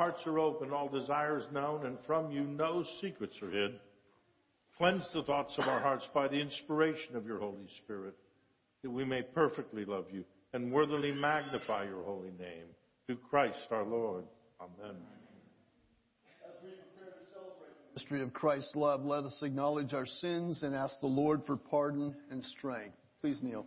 hearts are open, all desires known, and from you no secrets are hid. Cleanse the thoughts of our hearts by the inspiration of your Holy Spirit, that we may perfectly love you and worthily magnify your holy name. Through Christ our Lord. Amen. As we prepare to celebrate the mystery of Christ's love, let us acknowledge our sins and ask the Lord for pardon and strength. Please kneel.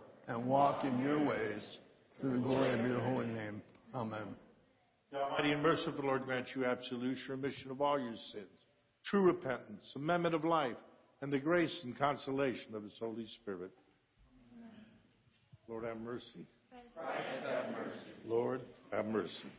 and walk in your ways through the glory of your holy name. Amen. The Almighty and merciful Lord grant you absolution, remission of all your sins, true repentance, amendment of life, and the grace and consolation of His Holy Spirit. Lord, have mercy. Christ have mercy. Lord, have mercy.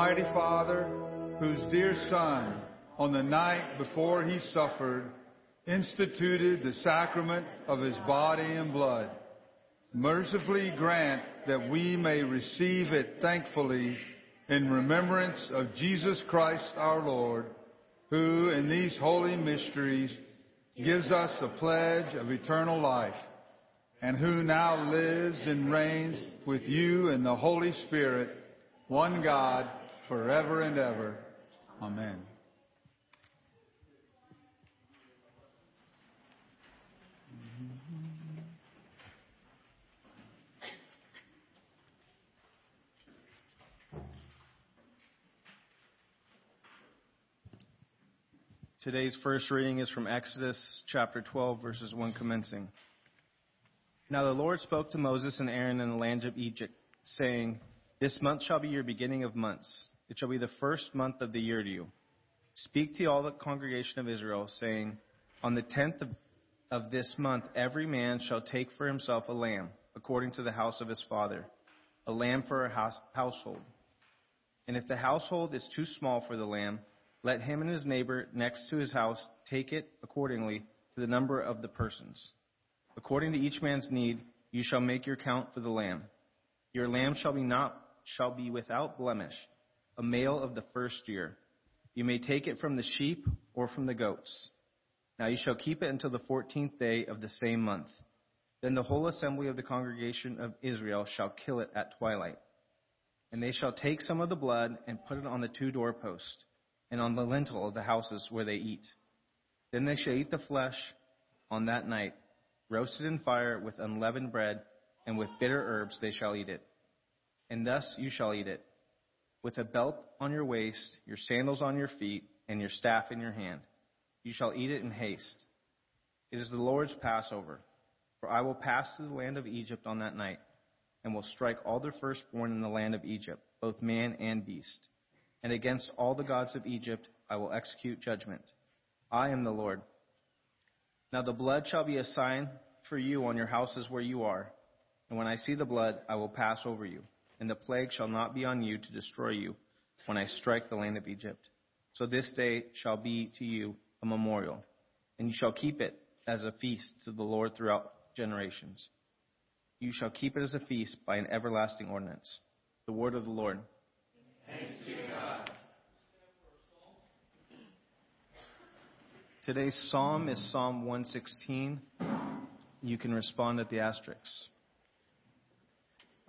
Almighty Father, whose dear Son, on the night before he suffered, instituted the sacrament of his body and blood, mercifully grant that we may receive it thankfully in remembrance of Jesus Christ our Lord, who in these holy mysteries gives us a pledge of eternal life, and who now lives and reigns with you in the Holy Spirit, one God, forever and ever. Amen. Today's first reading is from Exodus chapter 12, verses 1 commencing. Now the Lord spoke to Moses and Aaron in the land of Egypt, saying, This month shall be your beginning of months. It shall be the first month of the year to you. Speak to all the congregation of Israel, saying, On the tenth of, of this month every man shall take for himself a lamb, according to the house of his father, a lamb for a house, household. And if the household is too small for the lamb, let him and his neighbor next to his house take it accordingly to the number of the persons. According to each man's need, you shall make your count for the lamb. Your lamb shall be not shall be without blemish, a male of the first year. You may take it from the sheep or from the goats. Now you shall keep it until the fourteenth day of the same month. Then the whole assembly of the congregation of Israel shall kill it at twilight. And they shall take some of the blood and put it on the two doorposts and on the lintel of the houses where they eat. Then they shall eat the flesh on that night, roasted in fire with unleavened bread, and with bitter herbs they shall eat it. And thus you shall eat it, with a belt on your waist, your sandals on your feet, and your staff in your hand. You shall eat it in haste. It is the Lord's Passover. For I will pass through the land of Egypt on that night, and will strike all the firstborn in the land of Egypt, both man and beast and against all the gods of Egypt I will execute judgment. I am the Lord. Now the blood shall be a sign for you on your houses where you are, and when I see the blood, I will pass over you, and the plague shall not be on you to destroy you when I strike the land of Egypt. So this day shall be to you a memorial, and you shall keep it as a feast to the Lord throughout generations. You shall keep it as a feast by an everlasting ordinance. The word of the Lord. Today's psalm is Psalm 116. You can respond at the asterisks.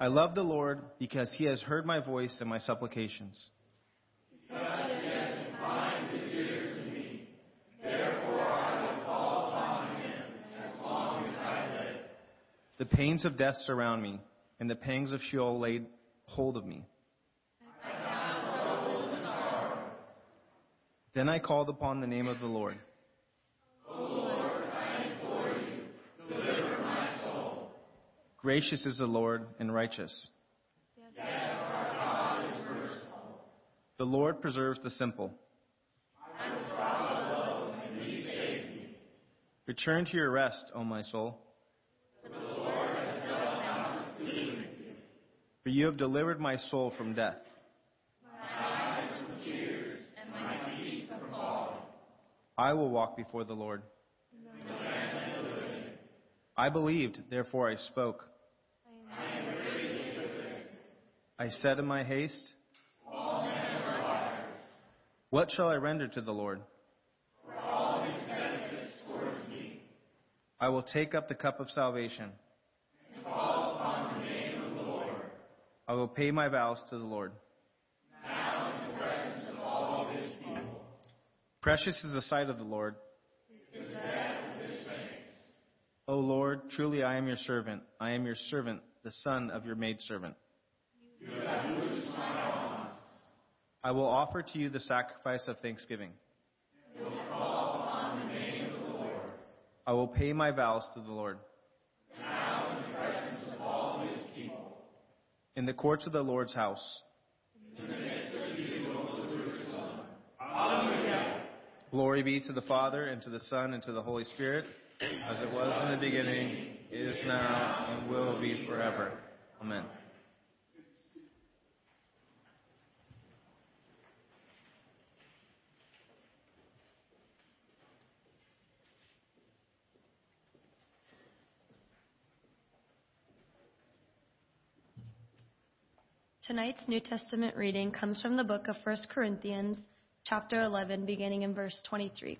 I love the Lord because he has heard my voice and my supplications. The pains of death surround me, and the pangs of Sheol laid hold of me. Then I called upon the name of the Lord. Gracious is the Lord and righteous. Yes, our God is merciful. The Lord preserves the simple. Return to your rest, O my soul. For the Lord has done justice to you have delivered my soul from death. My eyes and tears and my feet are fall. I will walk before the Lord. I believed, therefore I spoke. I said in my haste, What shall I render to the Lord? I will take up the cup of salvation. I will pay my vows to the Lord. Now in the presence of all his people. Precious is the sight of the Lord. O Lord, truly I am your servant. I am your servant, the son of your maidservant. I will offer to you the sacrifice of thanksgiving. I will pay my vows to the Lord. Now in the presence of all his people. In the courts of the Lord's house. in the midst of Jerusalem, Alleluia. Glory be to the Father, and to the Son, and to the Holy Spirit, as it was in the beginning, is now, and will be forever. Amen. Tonight's New Testament reading comes from the book of 1 Corinthians, chapter 11, beginning in verse 23.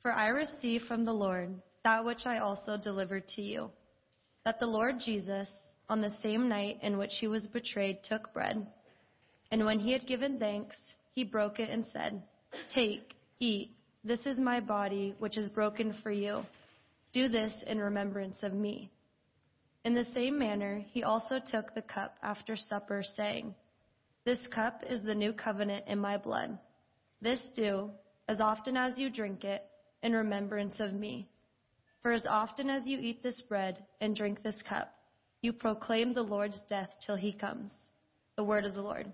For I received from the Lord that which I also delivered to you, that the Lord Jesus, on the same night in which he was betrayed, took bread, and when he had given thanks, he broke it and said, Take, eat, this is my body, which is broken for you. Do this in remembrance of me. In the same manner, he also took the cup after supper, saying, This cup is the new covenant in my blood. This do, as often as you drink it, in remembrance of me. For as often as you eat this bread and drink this cup, you proclaim the Lord's death till he comes. The word of the Lord.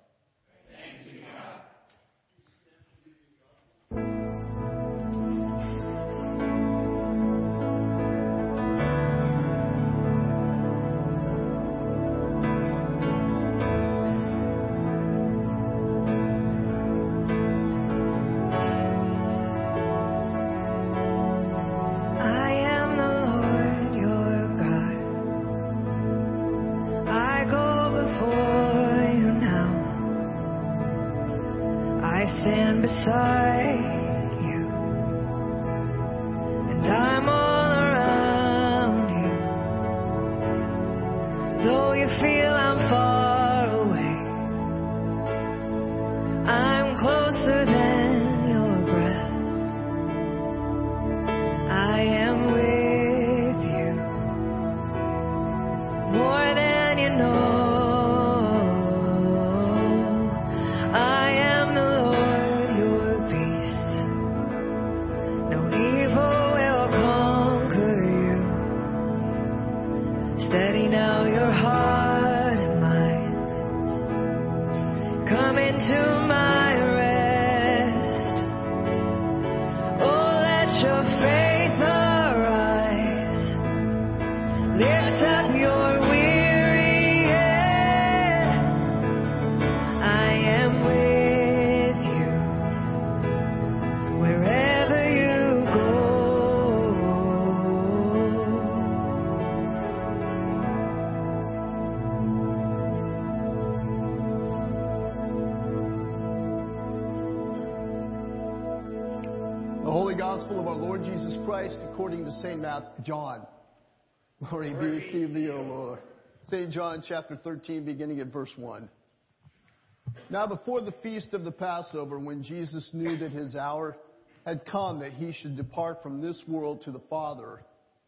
St. Matt, John. Glory be to thee, O Lord. St. John chapter 13, beginning at verse 1. Now before the feast of the Passover, when Jesus knew that his hour had come that he should depart from this world to the Father,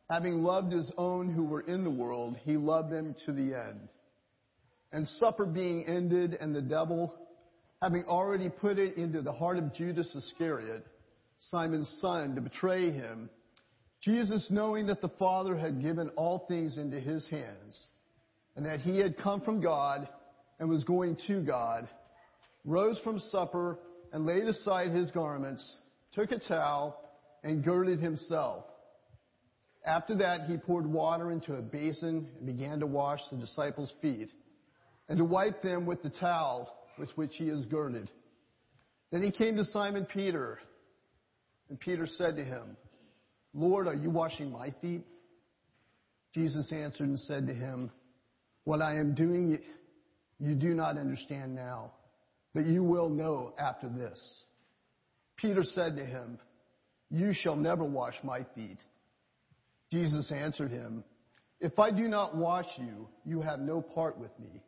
having loved his own who were in the world, he loved them to the end. And supper being ended, and the devil, having already put it into the heart of Judas Iscariot, Simon's son, to betray him, Jesus, knowing that the Father had given all things into his hands, and that he had come from God and was going to God, rose from supper and laid aside his garments, took a towel, and girded himself. After that, he poured water into a basin and began to wash the disciples' feet, and to wipe them with the towel with which he is girded. Then he came to Simon Peter And Peter said to him, Lord, are you washing my feet? Jesus answered and said to him, What I am doing, you do not understand now, but you will know after this. Peter said to him, You shall never wash my feet. Jesus answered him, If I do not wash you, you have no part with me.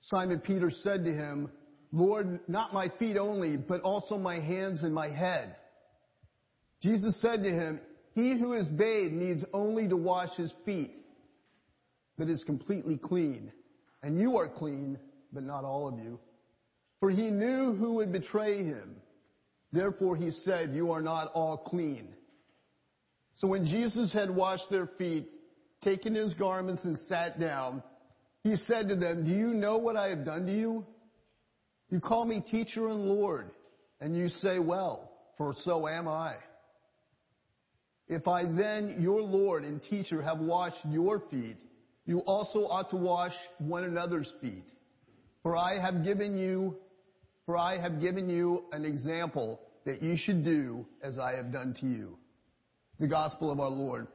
Simon Peter said to him, Lord, not my feet only, but also my hands and my head. Jesus said to him, He who is bathed needs only to wash his feet, but is completely clean. And you are clean, but not all of you. For he knew who would betray him. Therefore he said, You are not all clean. So when Jesus had washed their feet, taken his garments and sat down, he said to them, Do you know what I have done to you? You call me teacher and Lord, and you say, Well, for so am I. If I then, your Lord and teacher, have washed your feet, you also ought to wash one another's feet. For I have given you, for I have given you an example that you should do as I have done to you. The gospel of our Lord.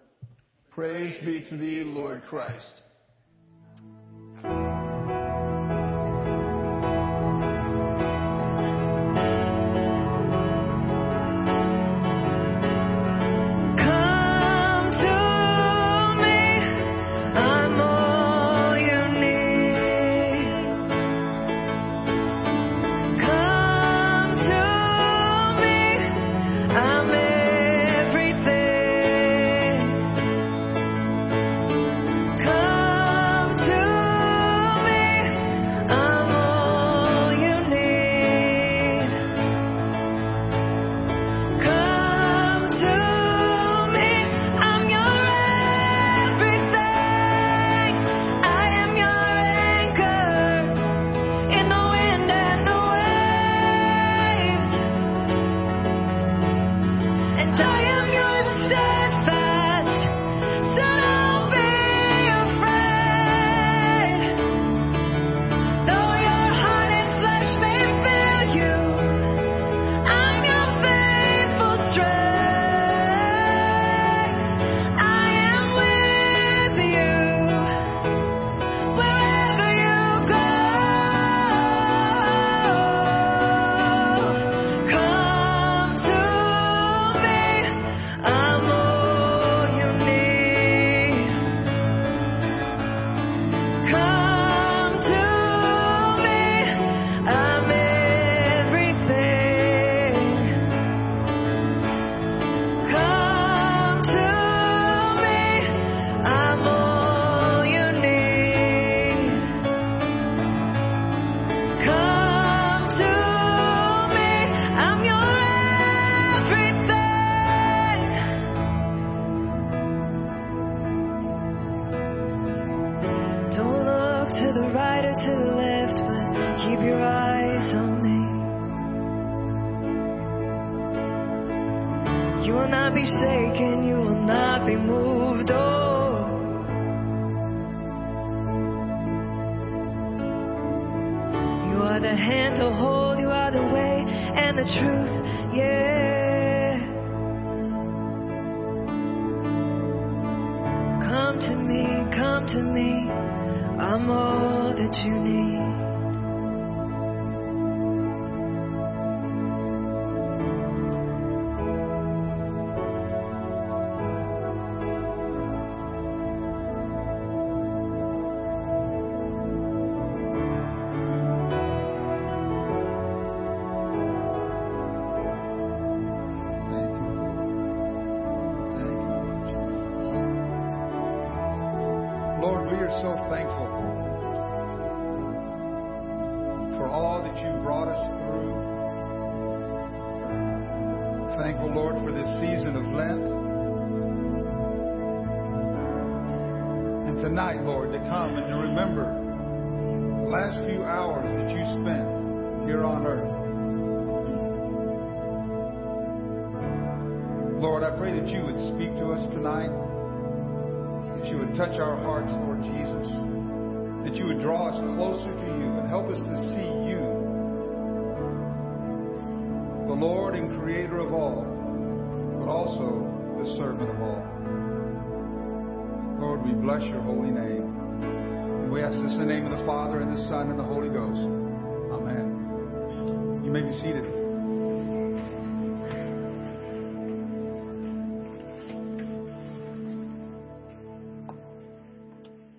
Praise be to thee, Lord Christ. You will not be shaken, you will not be moved. Oh, you are the hand to hold, you are the way and the truth. Yeah. Come to me, come to me. I'm all that you need. Seated.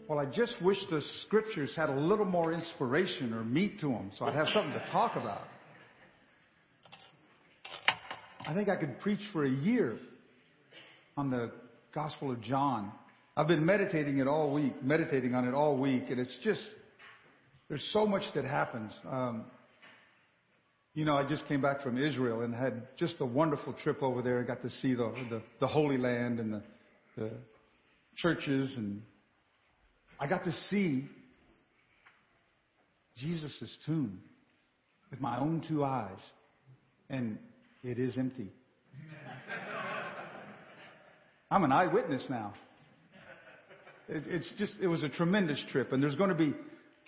Well, I just wish the scriptures had a little more inspiration or meat to them so I'd have something to talk about. I think I could preach for a year on the Gospel of John. I've been meditating it all week, meditating on it all week, and it's just, there's so much that happens. Um, you know, I just came back from Israel and had just a wonderful trip over there. I got to see the, the, the Holy Land and the, the churches, and I got to see Jesus' tomb with my own two eyes. And it is empty. I'm an eyewitness now. It's just, it was a tremendous trip, and there's going to be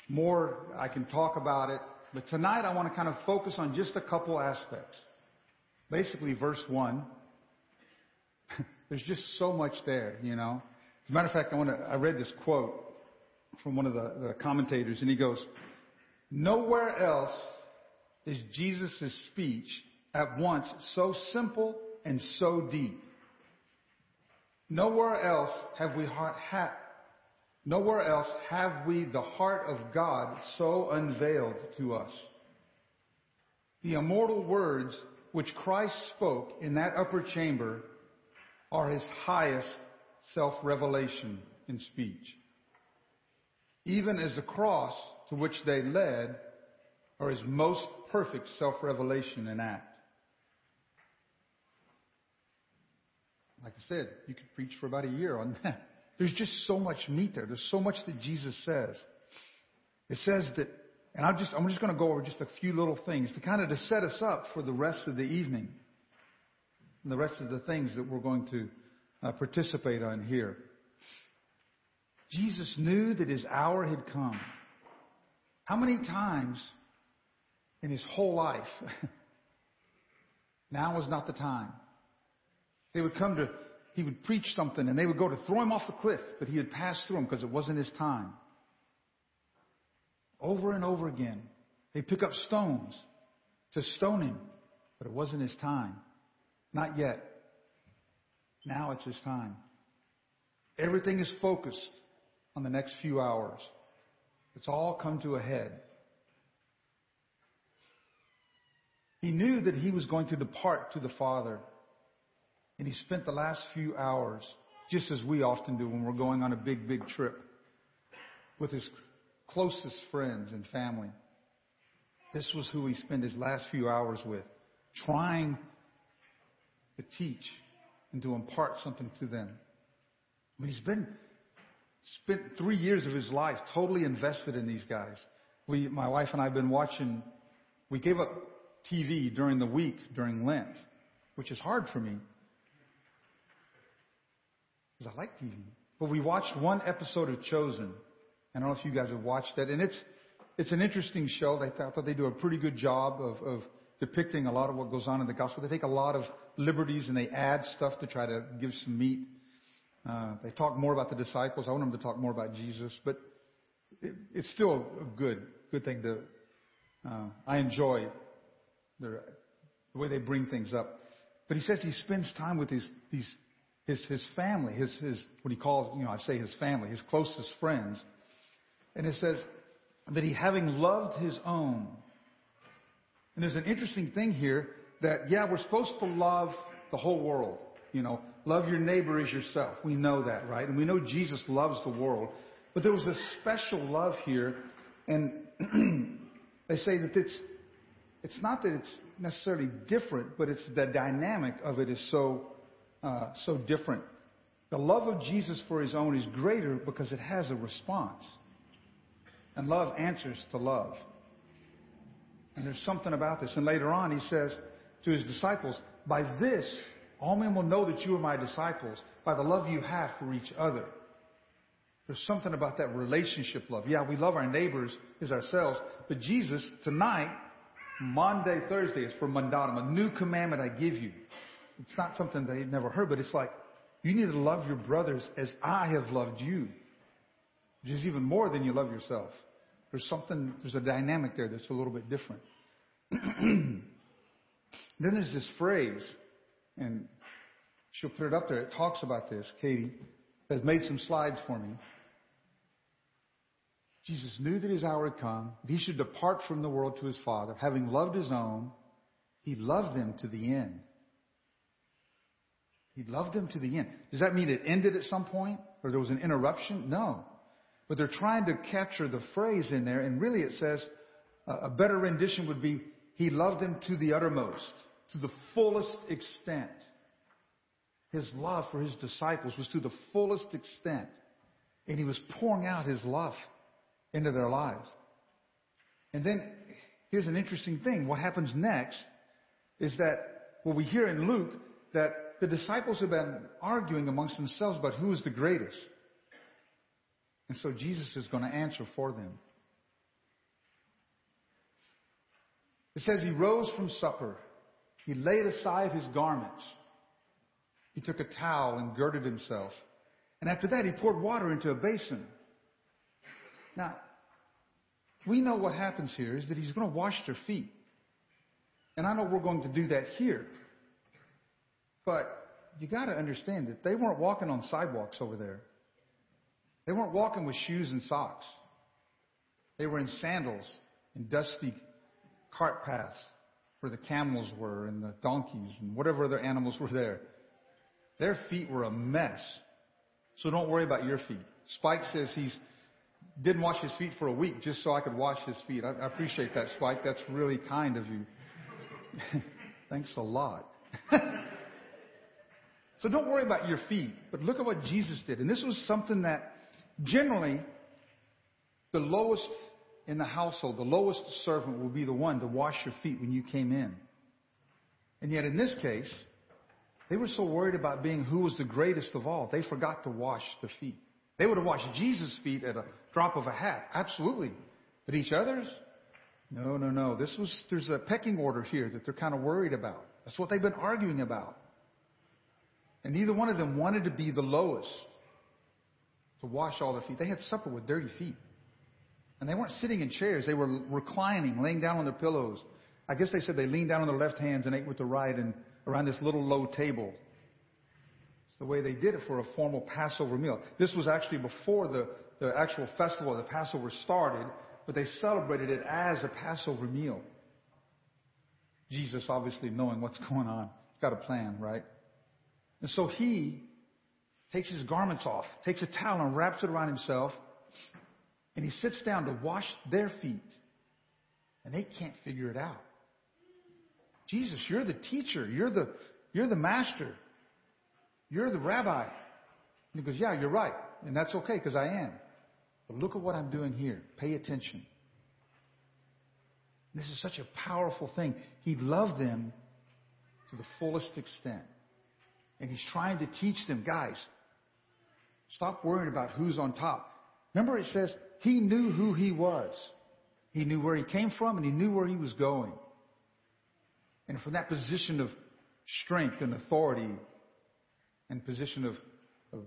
more. I can talk about it. But tonight I want to kind of focus on just a couple aspects. Basically, verse 1. There's just so much there, you know. As a matter of fact, I, want to, I read this quote from one of the, the commentators, and he goes, Nowhere else is Jesus' speech at once so simple and so deep. Nowhere else have we ha- nowhere else have we the heart of God so unveiled to us. The immortal words which Christ spoke in that upper chamber are his highest self-revelation in speech. Even as the cross to which they led are his most perfect self-revelation in act. Like I said, you could preach for about a year on that. There's just so much meat there. There's so much that Jesus says. It says that, and I'm just, I'm just going to go over just a few little things to kind of to set us up for the rest of the evening and the rest of the things that we're going to uh, participate on here. Jesus knew that his hour had come. How many times in his whole life, now was not the time. They would come to, he would preach something and they would go to throw him off the cliff, but he would pass through them because it wasn't his time. Over and over again, they'd pick up stones to stone him, but it wasn't his time. Not yet. Now it's his time. Everything is focused on the next few hours. It's all come to a head. He knew that he was going to depart to the Father. And he spent the last few hours, just as we often do when we're going on a big, big trip, with his closest friends and family. This was who he spent his last few hours with, trying to teach and to impart something to them. I mean, he's been spent three years of his life totally invested in these guys. We, my wife and I have been watching. We gave up TV during the week during Lent, which is hard for me because I like TV. But we watched one episode of Chosen. And I don't know if you guys have watched that, and it's it's an interesting show. I thought they do a pretty good job of, of depicting a lot of what goes on in the gospel. They take a lot of liberties and they add stuff to try to give some meat. Uh, they talk more about the disciples. I want them to talk more about Jesus, but it, it's still a good good thing to. Uh, I enjoy the, the way they bring things up. But he says he spends time with these these his, his family, his, his, what he calls, you know, I say his family, his closest friends. And it says that he, having loved his own, and there's an interesting thing here that, yeah, we're supposed to love the whole world. You know, love your neighbor as yourself. We know that, right? And we know Jesus loves the world. But there was a special love here, and they say that it's, it's not that it's necessarily different, but it's the dynamic of it is so uh, so different. The love of Jesus for his own is greater because it has a response. And love answers to love. And there's something about this. And later on, he says to his disciples, By this, all men will know that you are my disciples, by the love you have for each other. There's something about that relationship love. Yeah, we love our neighbors as ourselves, but Jesus, tonight, Maundy, Thursday, is for mandatum, a new commandment I give you it's not something they never heard, but it's like, you need to love your brothers as I have loved you. Which is even more than you love yourself. There's something, there's a dynamic there that's a little bit different. then there's this phrase, and she'll put it up there. It talks about this. Katie has made some slides for me. Jesus knew that his hour had come. He should depart from the world to his Father. Having loved his own, he loved them to the end. He loved them to the end. Does that mean it ended at some point? Or there was an interruption? No. But they're trying to capture the phrase in there, and really it says a better rendition would be, He loved them to the uttermost, to the fullest extent. His love for His disciples was to the fullest extent. And He was pouring out His love into their lives. And then, here's an interesting thing. What happens next is that, what we hear in Luke, that the disciples have been arguing amongst themselves about who is the greatest. And so Jesus is going to answer for them. It says he rose from supper. He laid aside his garments. He took a towel and girded himself. And after that, he poured water into a basin. Now, we know what happens here is that he's going to wash their feet. And I know we're going to do that here. But you got to understand that they weren't walking on sidewalks over there. They weren't walking with shoes and socks. They were in sandals and dusty cart paths where the camels were and the donkeys and whatever other animals were there. Their feet were a mess. So don't worry about your feet. Spike says he's didn't wash his feet for a week just so I could wash his feet. I, I appreciate that, Spike. That's really kind of you. Thanks a lot. so don't worry about your feet, but look at what Jesus did. And this was something that Generally, the lowest in the household, the lowest servant will be the one to wash your feet when you came in. And yet in this case, they were so worried about being who was the greatest of all, they forgot to wash the feet. They would have washed Jesus' feet at a drop of a hat. Absolutely. But each other's? No, no, no. This was, there's a pecking order here that they're kind of worried about. That's what they've been arguing about. And neither one of them wanted to be the lowest to wash all their feet. They had supper with dirty feet. And they weren't sitting in chairs. They were reclining, laying down on their pillows. I guess they said they leaned down on their left hands and ate with the right and around this little low table. It's the way they did it for a formal Passover meal. This was actually before the, the actual festival of the Passover started, but they celebrated it as a Passover meal. Jesus obviously knowing what's going on. Got a plan, right? And so he takes his garments off, takes a towel and wraps it around himself, and he sits down to wash their feet. And they can't figure it out. Jesus, you're the teacher. You're the, you're the master. You're the rabbi. And he goes, Yeah, you're right. And that's okay because I am. But look at what I'm doing here. Pay attention. This is such a powerful thing. He loved them to the fullest extent. And he's trying to teach them, guys, Stop worrying about who's on top. Remember, it says he knew who he was. He knew where he came from and he knew where he was going. And from that position of strength and authority and position of, of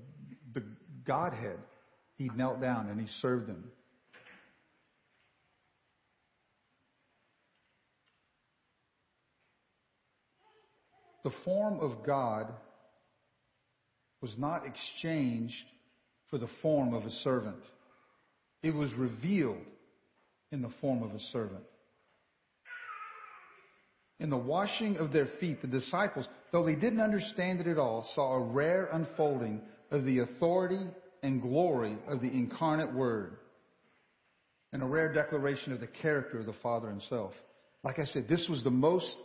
the Godhead, he knelt down and he served them. The form of God was not exchanged for the form of a servant. It was revealed in the form of a servant. In the washing of their feet, the disciples, though they didn't understand it at all, saw a rare unfolding of the authority and glory of the incarnate Word and a rare declaration of the character of the Father Himself. Like I said, this was the most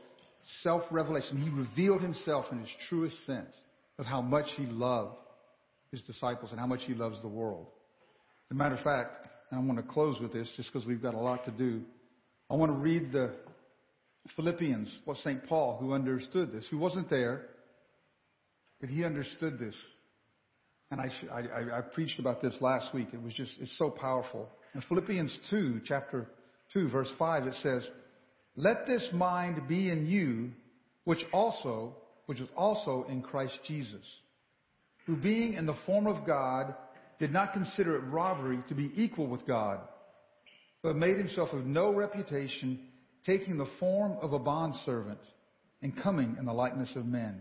self revelation. He revealed Himself in His truest sense of how much he loved his disciples and how much he loves the world. As a matter of fact, and I want to close with this just because we've got a lot to do. I want to read the Philippians, what St. Paul, who understood this, who wasn't there, but he understood this. And I, I, I preached about this last week. It was just, it's so powerful. In Philippians 2, chapter 2, verse 5, it says, Let this mind be in you, which also which was also in Christ Jesus, who being in the form of God did not consider it robbery to be equal with God, but made himself of no reputation, taking the form of a bondservant and coming in the likeness of men.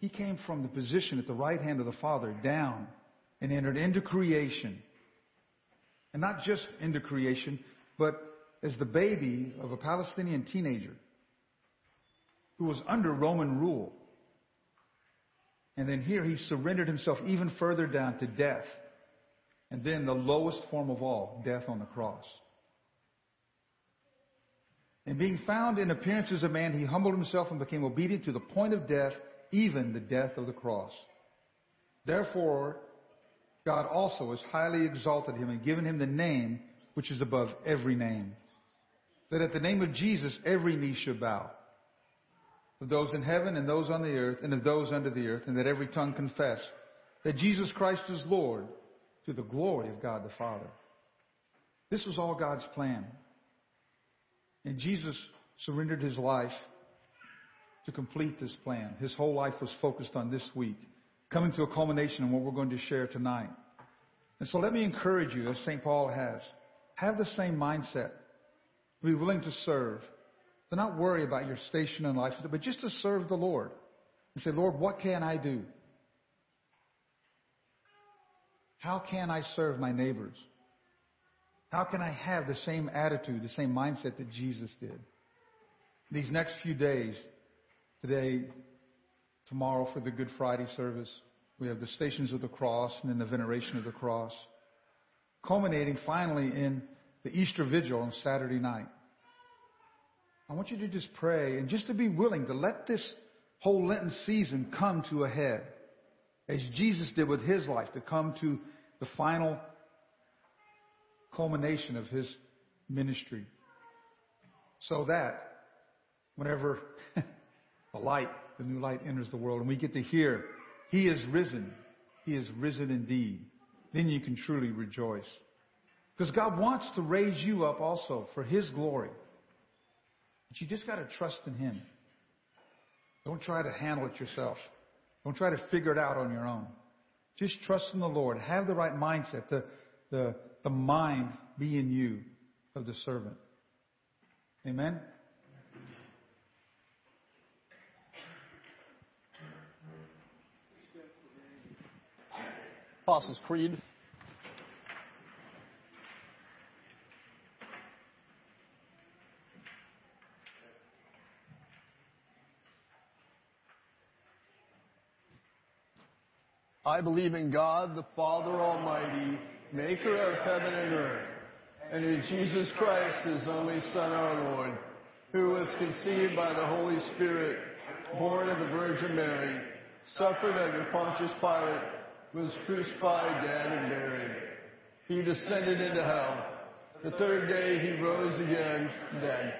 He came from the position at the right hand of the Father down and entered into creation. And not just into creation, but as the baby of a Palestinian teenager who was under Roman rule. And then here he surrendered himself even further down to death. And then the lowest form of all, death on the cross. And being found in appearance as a man, he humbled himself and became obedient to the point of death, even the death of the cross. Therefore, God also has highly exalted him and given him the name which is above every name. That at the name of Jesus every knee should bow. Of those in heaven and those on the earth and of those under the earth, and that every tongue confess that Jesus Christ is Lord to the glory of God the Father. This was all God's plan. And Jesus surrendered his life to complete this plan. His whole life was focused on this week, coming to a culmination in what we're going to share tonight. And so let me encourage you, as St. Paul has, have the same mindset. Be willing to serve. To not worry about your station in life, but just to serve the Lord. And say, Lord, what can I do? How can I serve my neighbors? How can I have the same attitude, the same mindset that Jesus did? These next few days, today, tomorrow for the Good Friday service, we have the Stations of the Cross and then the Veneration of the Cross, culminating finally in the Easter Vigil on Saturday night. I want you to just pray and just to be willing to let this whole Lenten season come to a head, as Jesus did with his life, to come to the final culmination of his ministry. So that whenever the light, the new light enters the world and we get to hear, He is risen. He is risen indeed. Then you can truly rejoice. Because God wants to raise you up also for His glory. But you just got to trust in Him. Don't try to handle it yourself. Don't try to figure it out on your own. Just trust in the Lord. Have the right mindset. The, the, the mind be in you of the servant. Amen? Apostles' Creed. I believe in God, the Father Almighty, maker of heaven and earth, and in Jesus Christ, his only Son, our Lord, who was conceived by the Holy Spirit, born of the Virgin Mary, suffered under Pontius Pilate, was crucified, dead, and buried. He descended into hell. The third day he rose again, dead.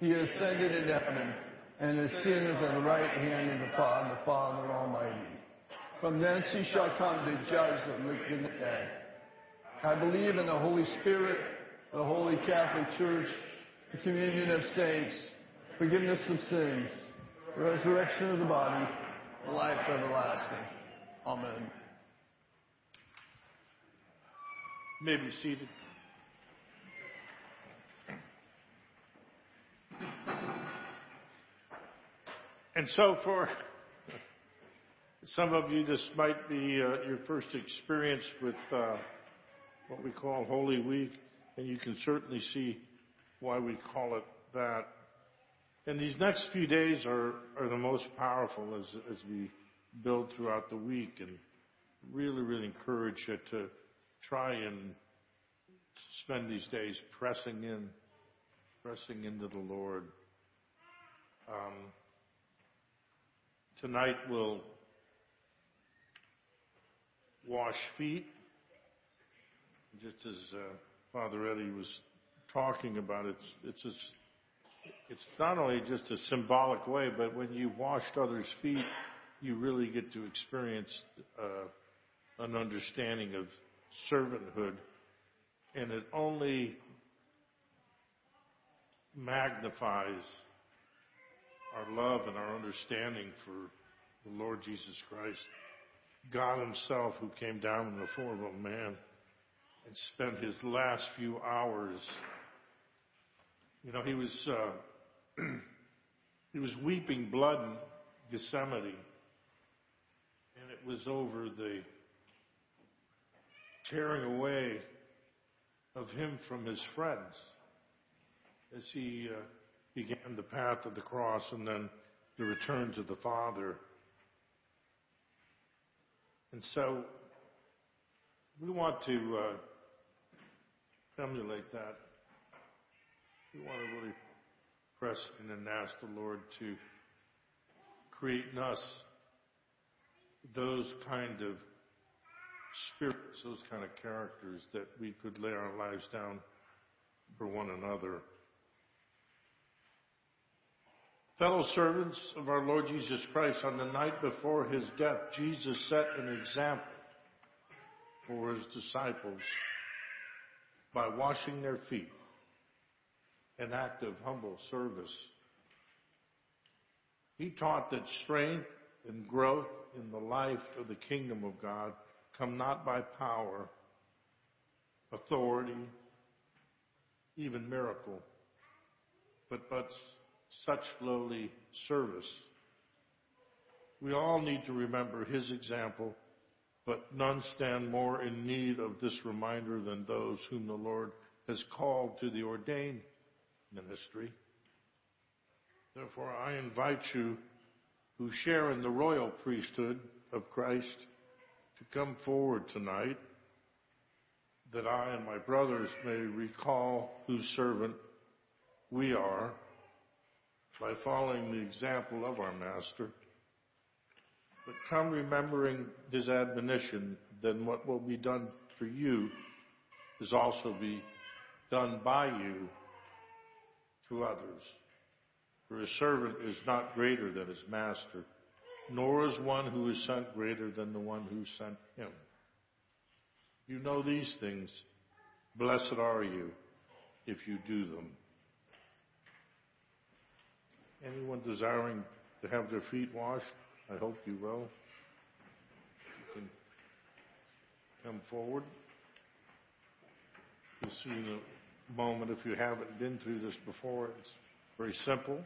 He ascended into heaven, and is seated at the right hand of the Father, the Father Almighty. From thence he shall come to judge the living and the dead. I believe in the Holy Spirit, the Holy Catholic Church, the communion of saints, forgiveness of sins, resurrection of the body, life everlasting. Amen. You may be seated. And so, for some of you, this might be uh, your first experience with uh, what we call Holy Week, and you can certainly see why we call it that. And these next few days are, are the most powerful as, as we build throughout the week, and really, really encourage you to try and spend these days pressing in, pressing into the Lord. Um, tonight we'll wash feet, just as uh, Father Eddie was talking about. It's it's a, it's not only just a symbolic way, but when you've washed others' feet, you really get to experience uh, an understanding of servanthood, and it only magnifies our love and our understanding for the Lord Jesus Christ. God Himself, who came down in the form of a man and spent His last few hours. You know, He was uh, He was weeping blood in Gethsemane, and it was over the tearing away of Him from His friends as He uh, began the path of the cross and then the return to the Father. And so we want to uh, emulate that. We want to really press in and ask the Lord to create in us those kind of spirits, those kind of characters that we could lay our lives down for one another. Fellow servants of our Lord Jesus Christ, on the night before his death, Jesus set an example for his disciples by washing their feet, an act of humble service. He taught that strength and growth in the life of the kingdom of God come not by power, authority, even miracle, but but such lowly service. We all need to remember his example, but none stand more in need of this reminder than those whom the Lord has called to the ordained ministry. Therefore, I invite you who share in the royal priesthood of Christ to come forward tonight that I and my brothers may recall whose servant we are by following the example of our Master. But come remembering his admonition, then what will be done for you is also be done by you to others. For a servant is not greater than his master, nor is one who is sent greater than the one who sent him. You know these things. Blessed are you if you do them. Anyone desiring to have their feet washed, I hope you will. You can come forward. You'll see in a moment if you haven't been through this before. It's very simple.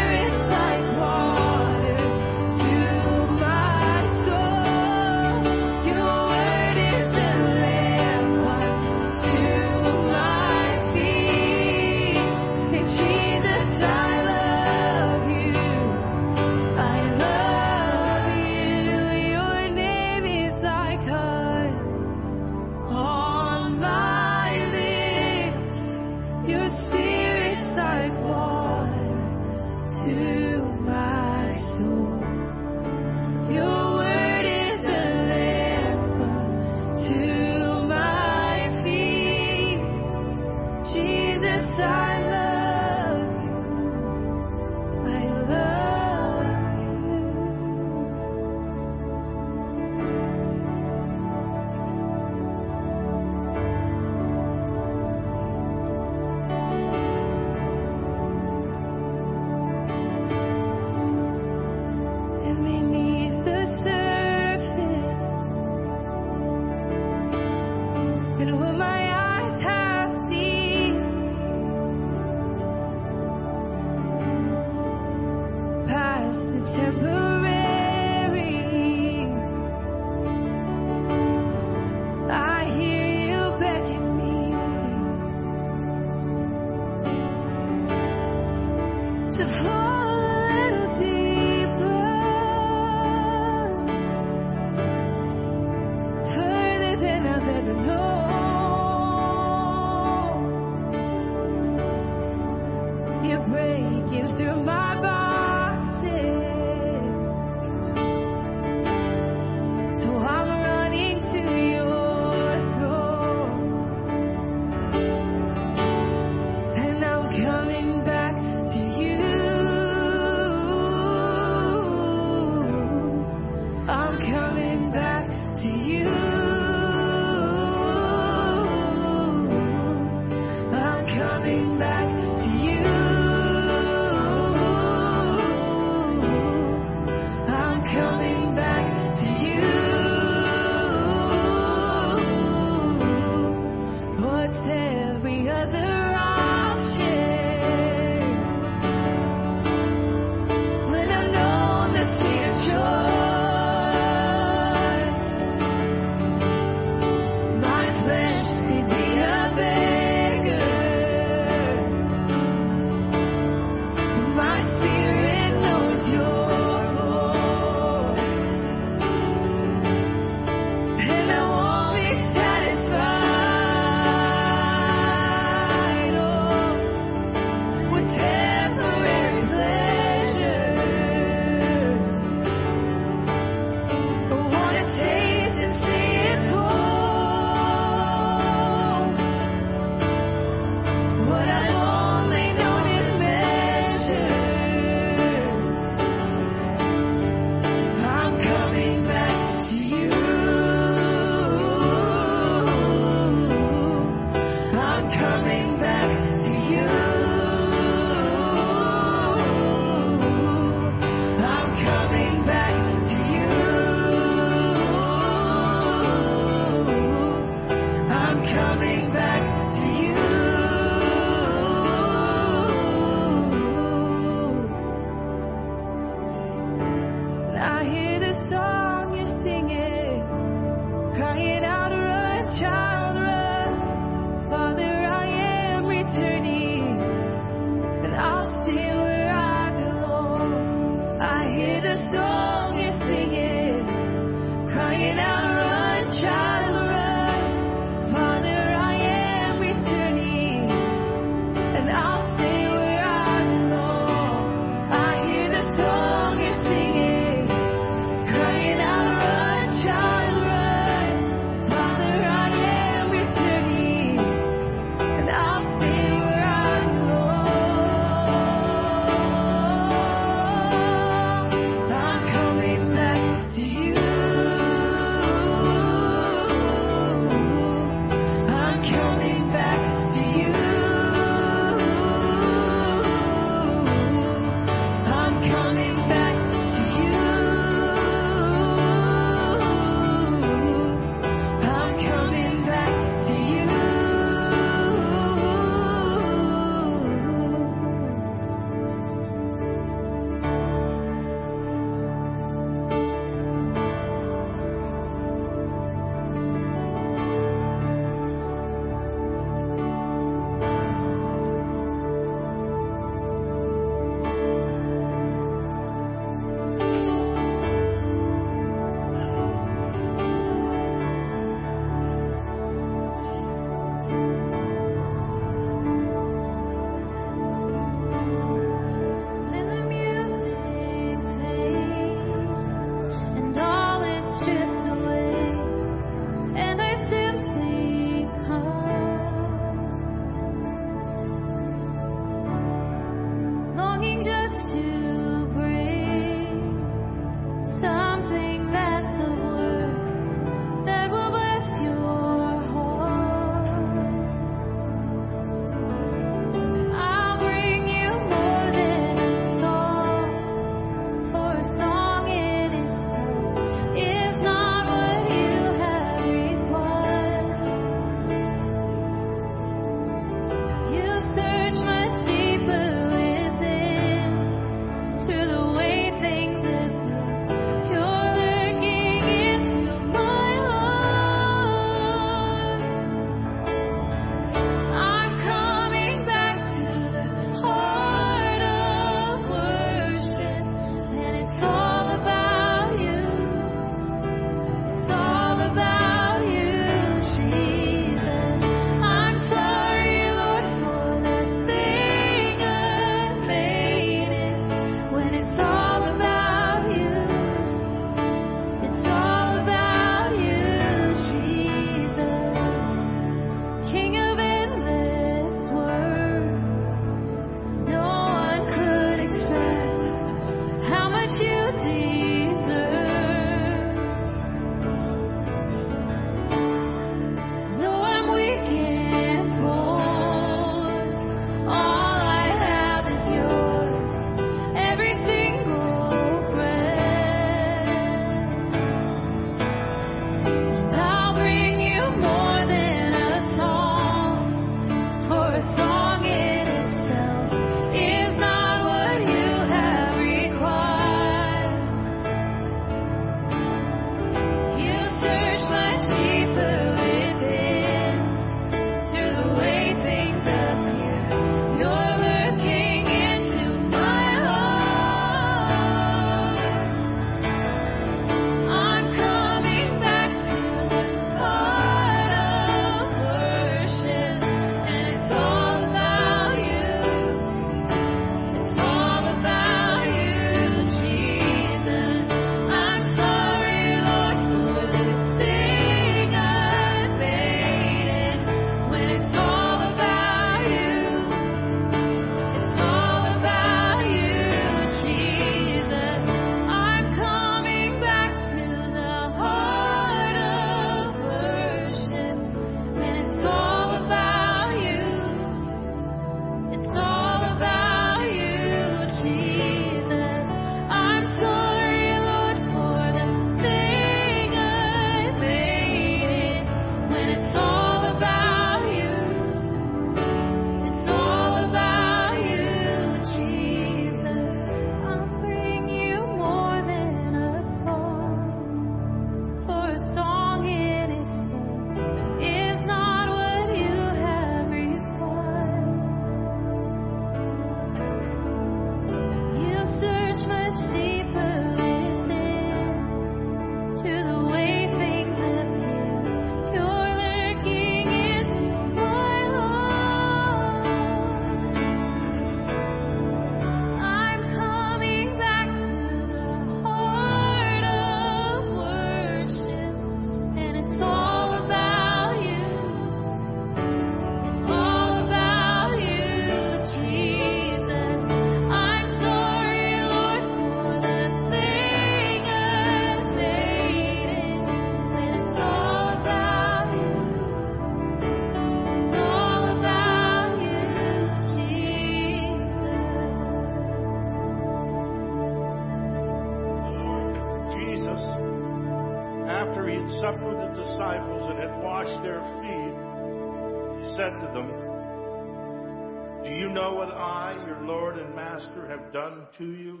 Done to you?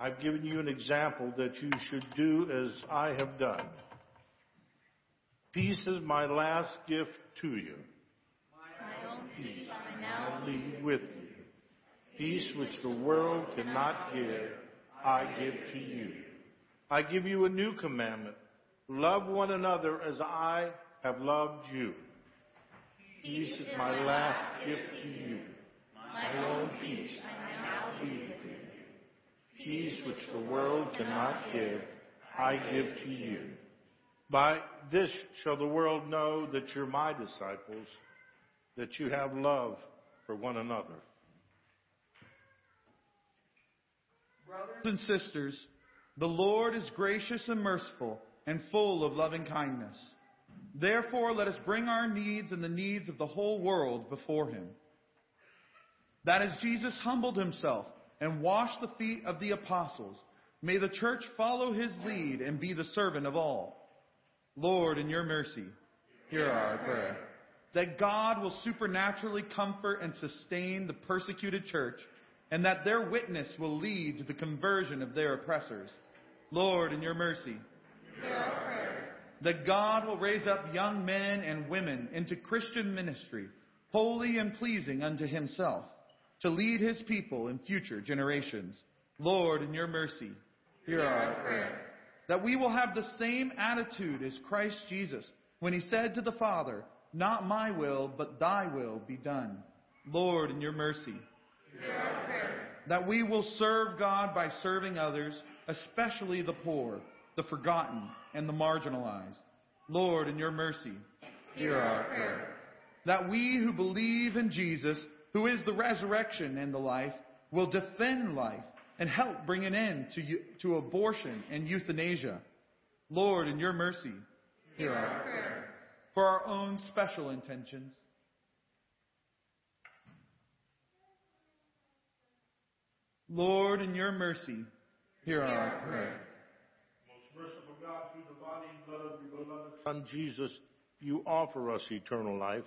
I've given you an example that you should do as I have done. Peace is my last gift to you. My own peace I I now leave with you. Peace which the world cannot give, I give to you. I give you a new commandment. Love one another as I have loved you. Peace is my last gift to you. My own peace I now leave with you. Peace which the world cannot give, I give to you. By this shall the world know that you're my disciples, that you have love for one another. Brothers and sisters, the Lord is gracious and merciful and full of loving kindness. Therefore, let us bring our needs and the needs of the whole world before him. That as Jesus humbled himself and wash the feet of the apostles, may the church follow his lead and be the servant of all. Lord, in your mercy, hear our prayer. That God will supernaturally comfort and sustain the persecuted church, and that their witness will lead to the conversion of their oppressors. Lord, in your mercy, hear our prayer. that God will raise up young men and women into Christian ministry, holy and pleasing unto himself, to lead his people in future generations. Lord, in your mercy, hear our prayer. That we will have the same attitude as Christ Jesus when he said to the Father, Not my will, but thy will be done. Lord, in your mercy, Hear our prayer. that we will serve God by serving others, especially the poor, the forgotten, and the marginalized. Lord, in your mercy, hear our prayer. That we who believe in Jesus, who is the resurrection and the life, will defend life and help bring an end to, eu- to abortion and euthanasia. Lord, in your mercy, hear our prayer. For our own special intentions, Lord, in your mercy, hear our prayer. Most merciful God, through the body and blood of your beloved Son Jesus, you offer us eternal life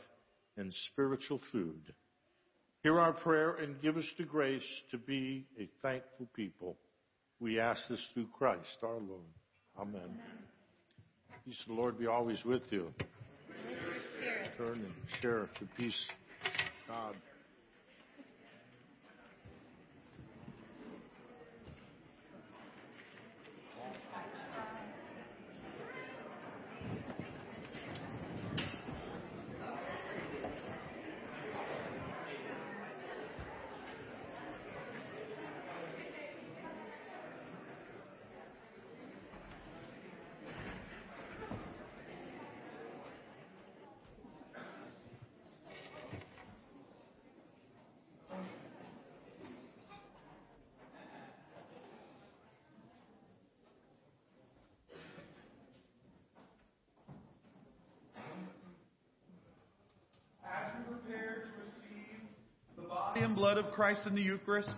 and spiritual food. Hear our prayer and give us the grace to be a thankful people. We ask this through Christ our Lord. Amen. Peace of the Lord be always with you. With your spirit. Turn and share the peace of God. Blood of Christ in the Eucharist,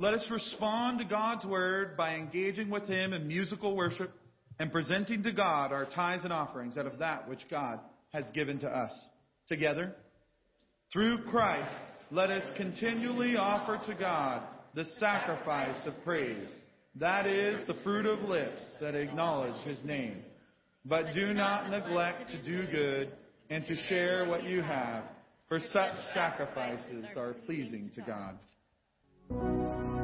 let us respond to God's word by engaging with Him in musical worship and presenting to God our tithes and offerings out of that which God has given to us. Together, through Christ, let us continually offer to God the sacrifice of praise. That is the fruit of lips that acknowledge His name. But do not neglect to do good and to share what you have, for such sacrifices are pleasing to God.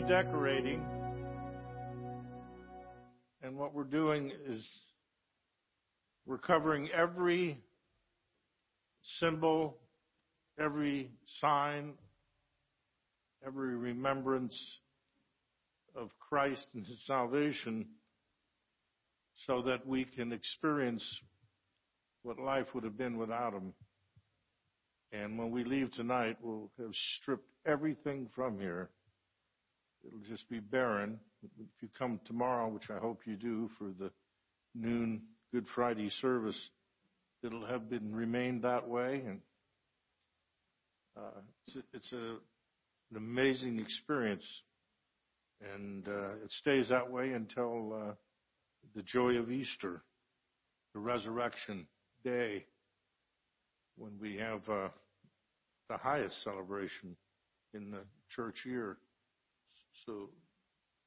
redecorating. And what we're doing is we're covering every symbol, every sign, every remembrance of Christ and His salvation so that we can experience what life would have been without Him. And when we leave tonight, we'll have stripped everything from here it'll just be barren. If you come tomorrow, which I hope you do for the noon Good Friday service, it'll have been remained that way. And uh, it's, a, it's a, an amazing experience, and uh, it stays that way until uh, the joy of Easter, the resurrection day, when we have uh, the highest celebration in the church year. So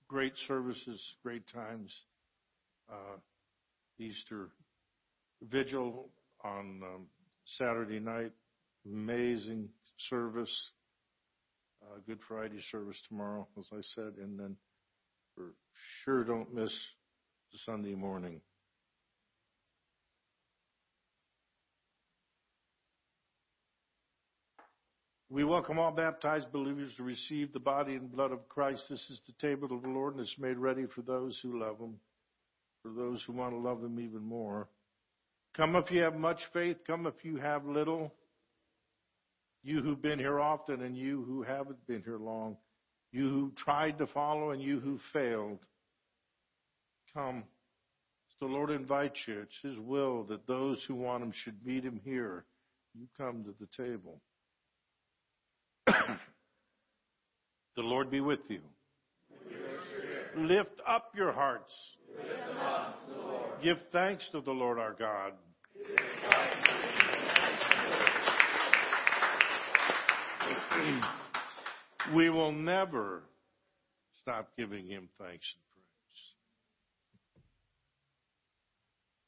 great services, great times. Uh, Easter vigil on um, Saturday night, amazing service. Uh, Good Friday service tomorrow, as I said, and then for sure don't miss the Sunday morning. We welcome all baptized believers to receive the body and blood of Christ. This is the table of the Lord, and it's made ready for those who love Him, for those who want to love Him even more. Come if you have much faith, come if you have little. You who've been here often, and you who haven't been here long. You who tried to follow, and you who failed. Come. It's the Lord invites you. It's His will that those who want Him should meet Him here. You come to the table. the Lord be with you. Lift up your hearts. Give thanks to the Lord our God. we will never stop giving him thanks and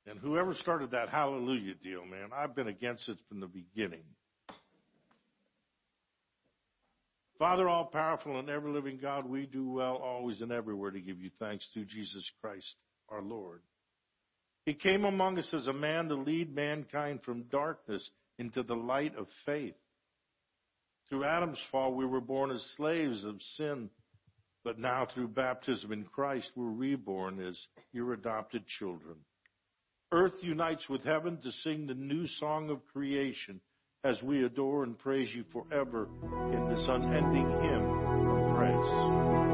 praise. And whoever started that hallelujah deal, man, I've been against it from the beginning. Father, all powerful and ever living God, we do well always and everywhere to give you thanks through Jesus Christ our Lord. He came among us as a man to lead mankind from darkness into the light of faith. Through Adam's fall, we were born as slaves of sin, but now through baptism in Christ, we're reborn as your adopted children. Earth unites with heaven to sing the new song of creation as we adore and praise you forever in this unending hymn of praise.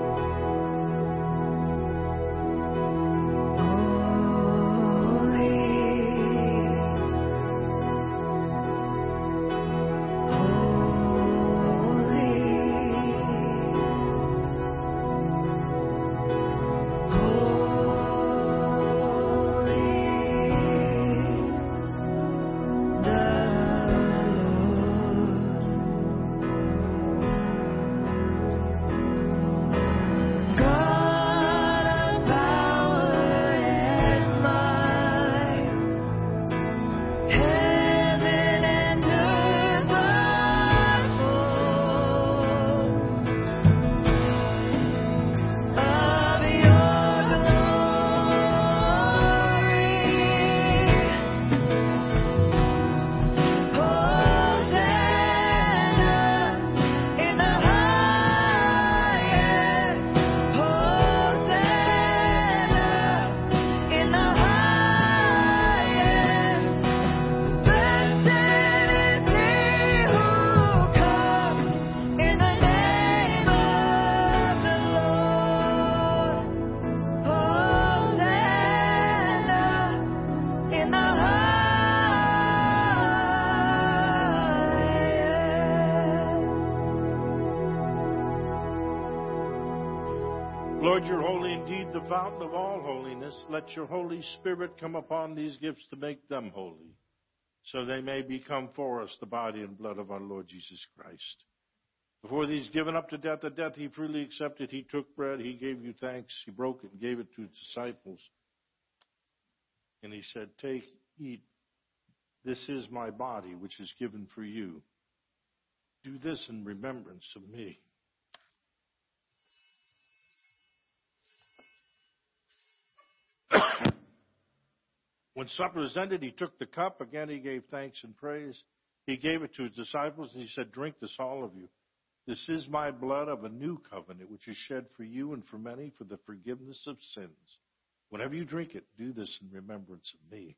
Fountain of all holiness. Let your Holy Spirit come upon these gifts to make them holy, so they may become for us the body and blood of our Lord Jesus Christ. Before these given up to death, the death he freely accepted, he took bread, he gave you thanks, he broke it and gave it to his disciples. And he said, Take, eat. This is my body, which is given for you. Do this in remembrance of me. When supper was ended, he took the cup. Again, he gave thanks and praise. He gave it to his disciples, and he said, Drink this, all of you. This is my blood of a new covenant, which is shed for you and for many for the forgiveness of sins. Whenever you drink it, do this in remembrance of me.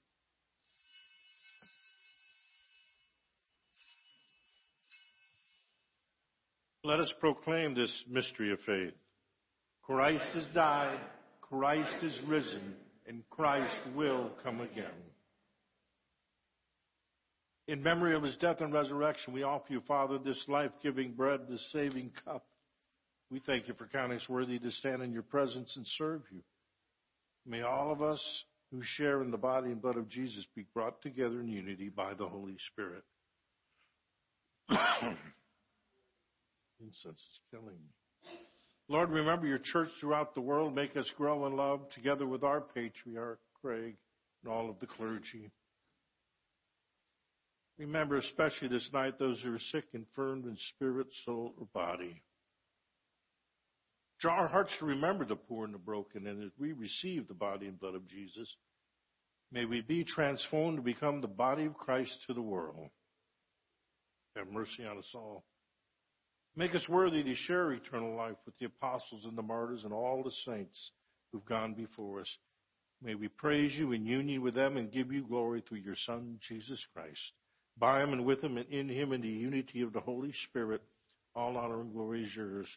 Let us proclaim this mystery of faith. Christ has died, Christ is risen, and Christ will come again. In memory of his death and resurrection, we offer you, Father, this life giving bread, this saving cup. We thank you for counting us worthy to stand in your presence and serve you. May all of us who share in the body and blood of Jesus be brought together in unity by the Holy Spirit. Incense is killing me. Lord, remember your church throughout the world. Make us grow in love together with our patriarch, Craig, and all of the clergy. Remember especially this night those who are sick, infirmed in spirit, soul, or body. Draw our hearts to remember the poor and the broken, and as we receive the body and blood of Jesus, may we be transformed to become the body of Christ to the world. Have mercy on us all. Make us worthy to share eternal life with the apostles and the martyrs and all the saints who've gone before us. May we praise you in union with them and give you glory through your Son, Jesus Christ. By him and with him and in him in the unity of the Holy Spirit, all honor and glory is yours,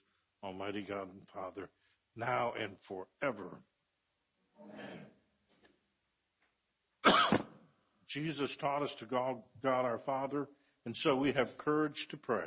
Almighty God and Father, now and forever. Amen. Jesus taught us to God, God our Father, and so we have courage to pray.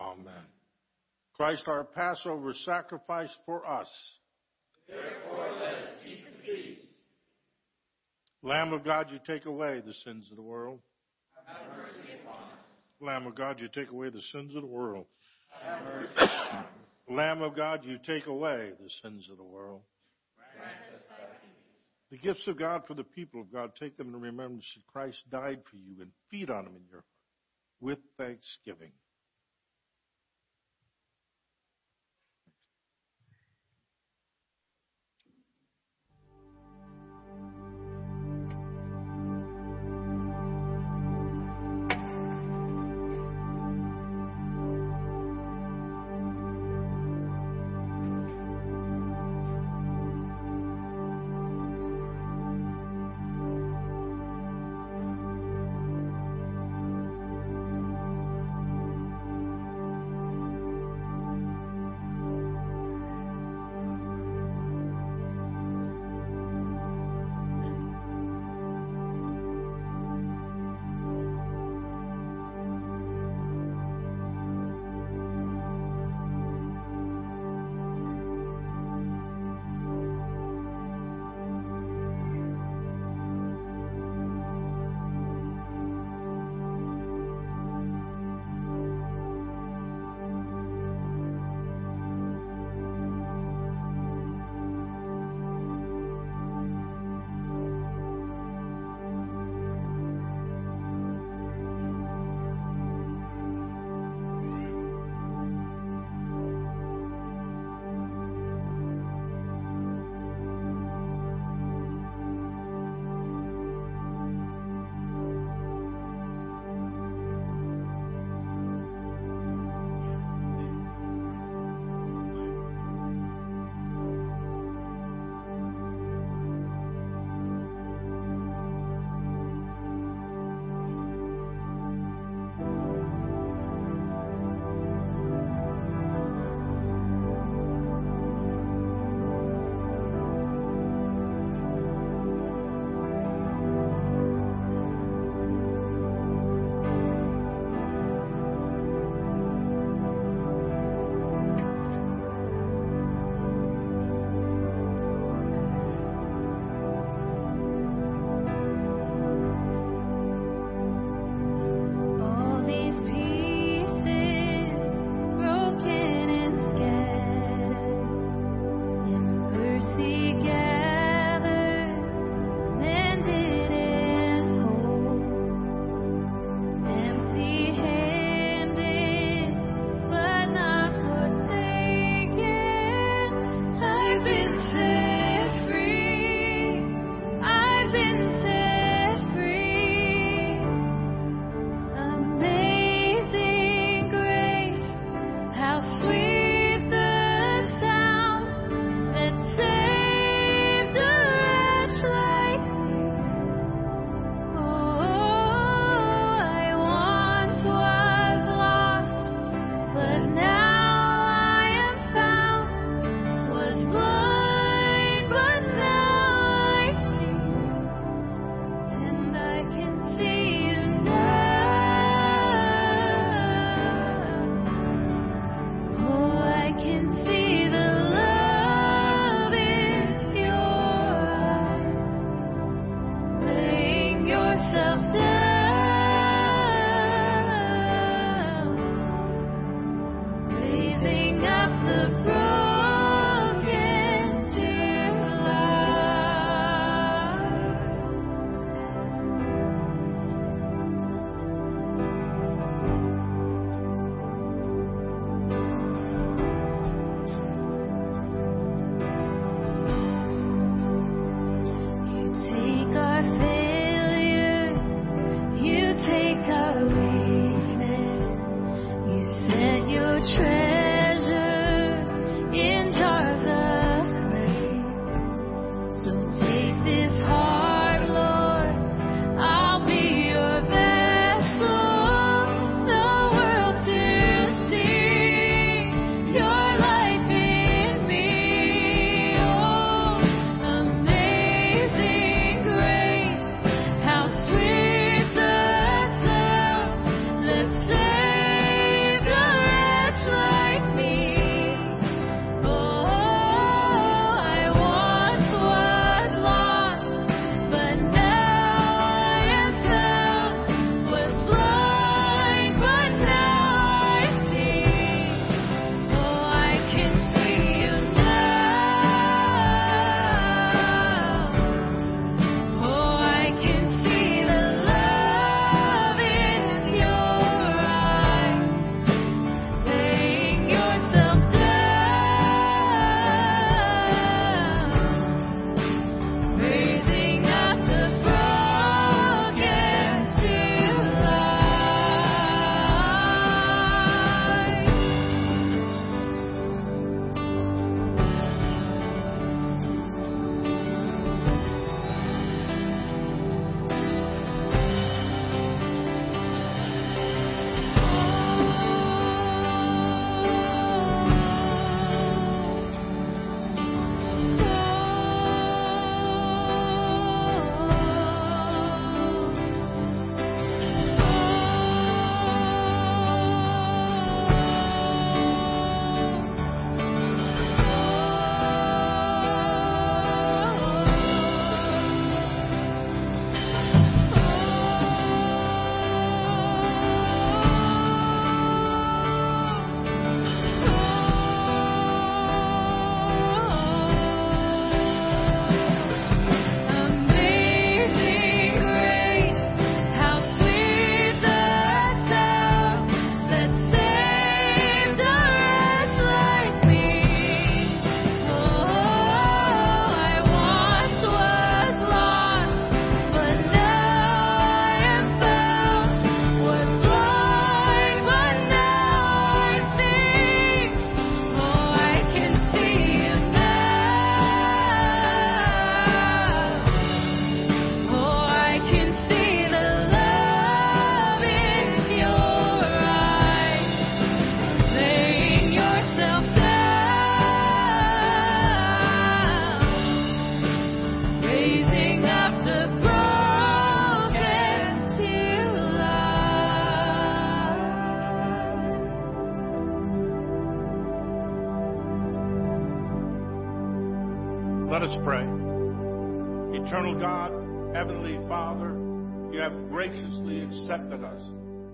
Amen. Christ our Passover sacrifice for us. Therefore let us keep the feast. Lamb of God, you take away the sins of the world. Have mercy upon us. Lamb of God, you take away the sins of the world. Have mercy upon us. Lamb of God, you take away the sins of the world. Grant us peace. The gifts of God for the people of God, take them in remembrance that Christ died for you and feed on them in your heart with thanksgiving.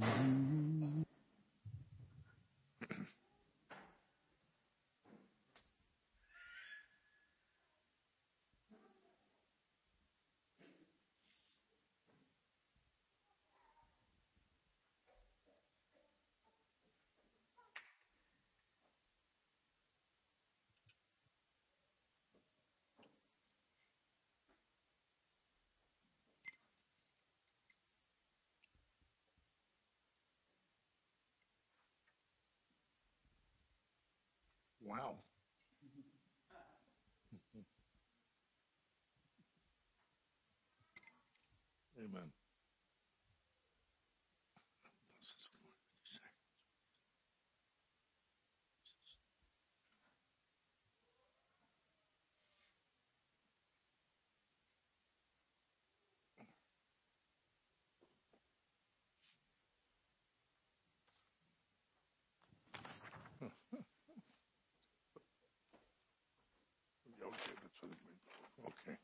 Mm-hmm. Wow. Amen. Okay.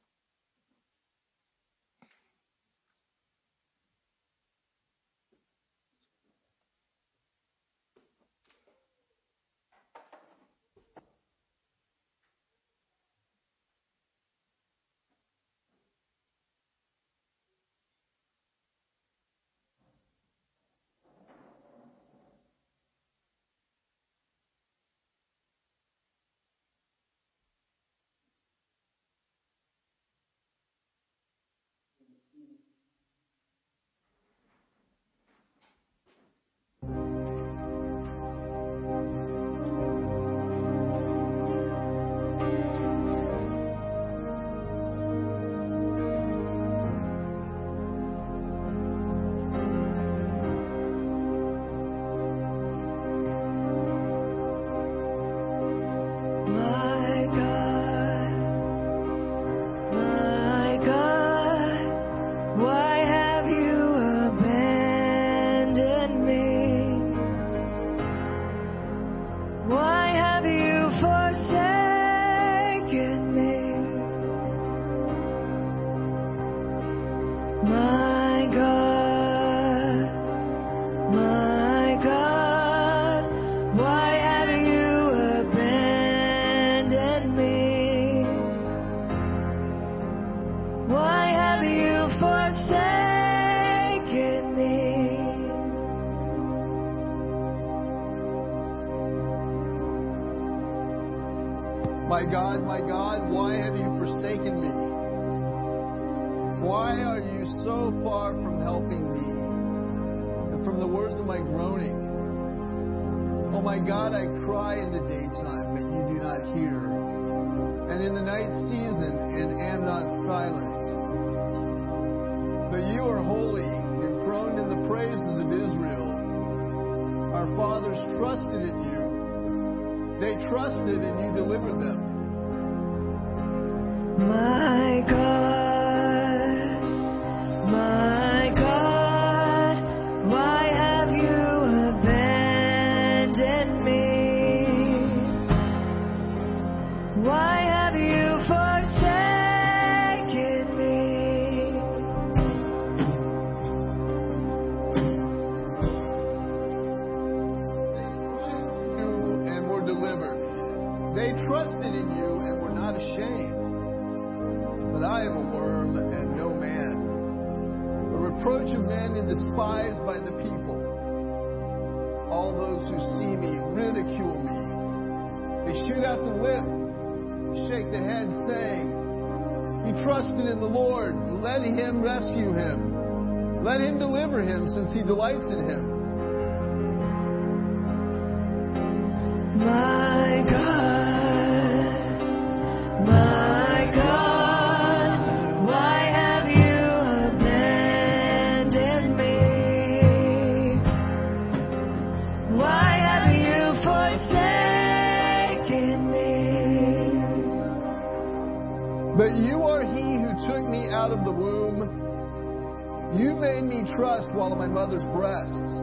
While in my mother's breasts.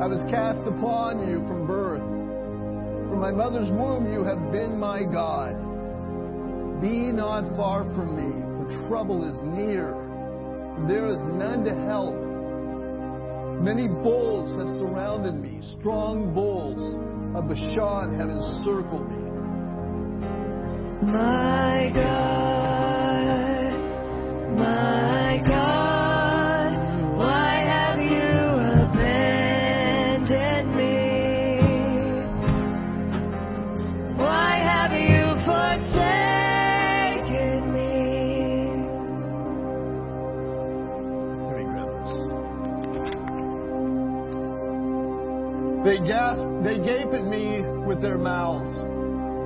I was cast upon you from birth. From my mother's womb you have been my God. Be not far from me, for trouble is near. There is none to help. Many bulls have surrounded me. Strong bulls of Bashan have encircled me. My God, my their mouths,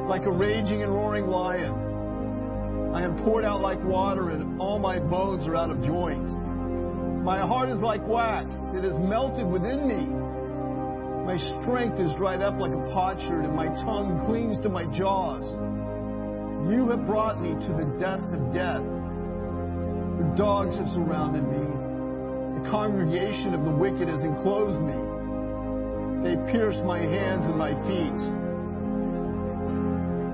like a raging and roaring lion. I am poured out like water, and all my bones are out of joint. My heart is like wax, it is melted within me. My strength is dried up like a potsherd, and my tongue clings to my jaws. You have brought me to the dust of death. The dogs have surrounded me. The congregation of the wicked has enclosed me. They pierce my hands and my feet.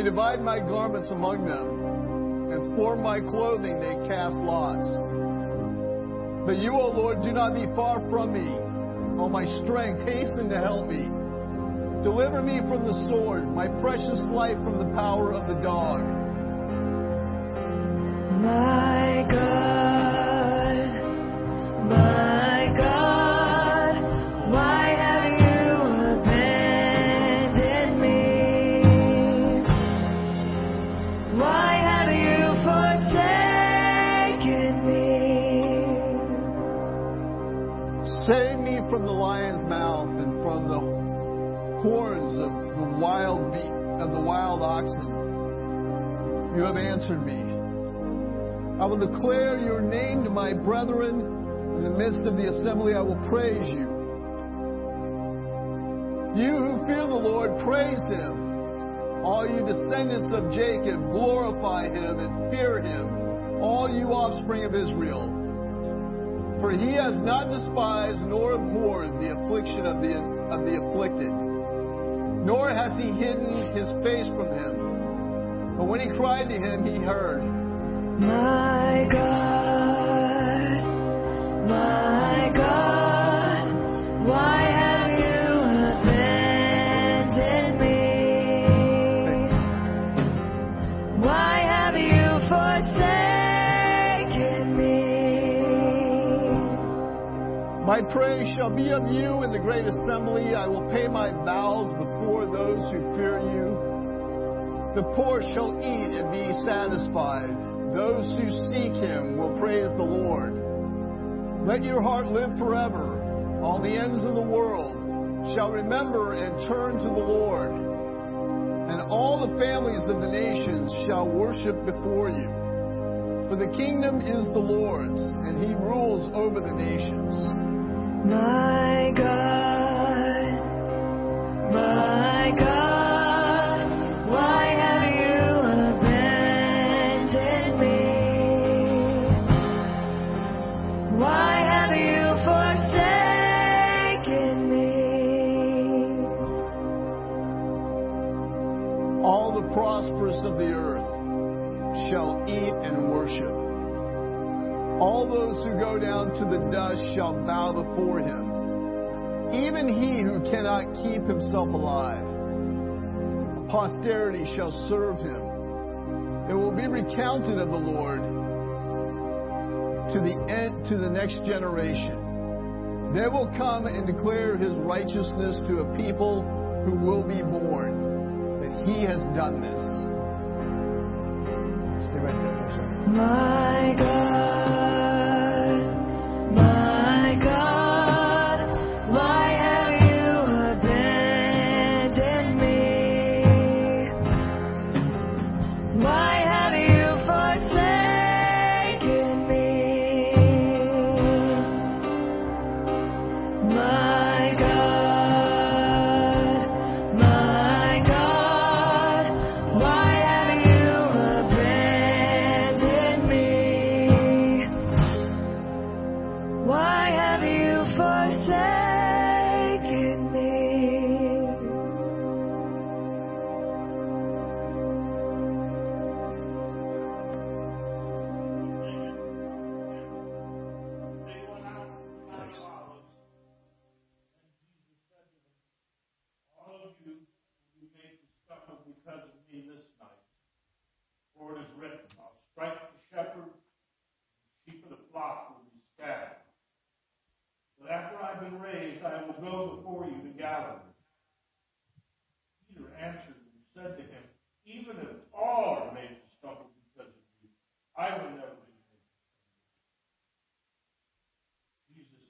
They divide my garments among them, and for my clothing they cast lots. But you, O Lord, do not be far from me. O my strength, hasten to help me. Deliver me from the sword, my precious life from the power of the dog. My God, You have answered me. I will declare your name to my brethren. In the midst of the assembly, I will praise you. You who fear the Lord, praise him. All you descendants of Jacob, glorify him and fear him. All you offspring of Israel. For he has not despised nor abhorred the affliction of the, of the afflicted, nor has he hidden his face from him. But when he cried to him, he heard. My God, my God, why have you abandoned me? Why have you forsaken me? My praise shall be of you in the great assembly. I will pay my vows The poor shall eat and be satisfied. Those who seek him will praise the Lord. Let your heart live forever. All the ends of the world shall remember and turn to the Lord. And all the families of the nations shall worship before you. For the kingdom is the Lord's, and he rules over the nations. My God, my God, All those who go down to the dust shall bow before him. Even he who cannot keep himself alive. Posterity shall serve him. It will be recounted of the Lord to the end, to the next generation. They will come and declare his righteousness to a people who will be born, that he has done this. My God,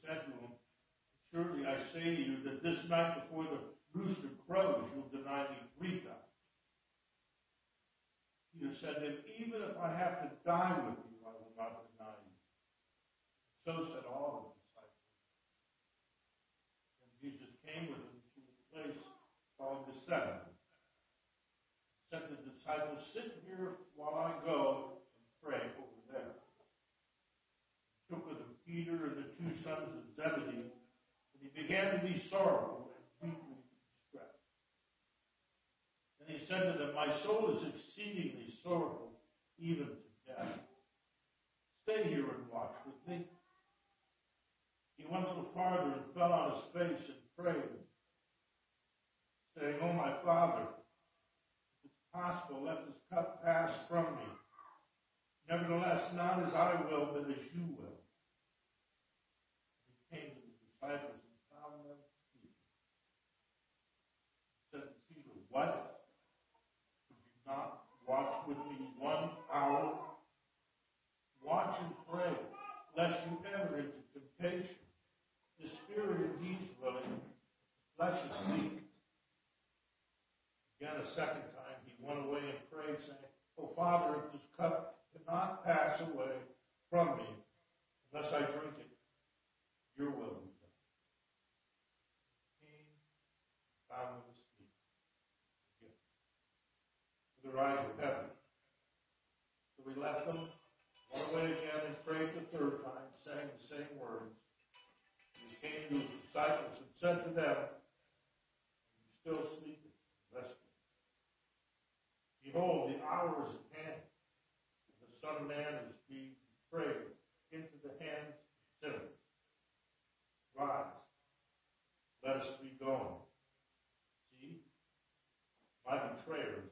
said to him, Surely I say to you that this night before the rooster crows, you'll deny me three times. Peter said to him, Even if I have to die with you, I will not deny you. So said all the disciples. And Jesus came with them to a place called Gethsemane. He said to the disciples, Sit here while I go and pray over there. Took with him Peter and the two sons of Zebedee, and he began to be sorrowful and deeply distressed. And he said to them, My soul is exceedingly sorrowful, even to death. Stay here and watch with me. He went a little farther and fell on his face and prayed, saying, Oh, my Father, if it's possible, let this cup pass from me. Nevertheless, not as I will, but as you will. Came to the disciples and found them sleeping. Said to Peter, What? Could you not watch with me one hour? Watch and pray, lest you enter into temptation. The spirit indeed is willing, flesh is weak. Again, a second time, he went away and prayed, saying, Oh, Father, if this cup cannot pass away from me unless I drink it, your will be done. Came, bowed with his feet, to the eyes of heaven. So we left them, went away again and prayed the third time, saying the same words. And he came to his disciples and said to them, You still sleeping, resting. Behold, the hour is at hand, the Son of Man is being betrayed into the hands of sinners. Rise, let us be going. See, my betrayers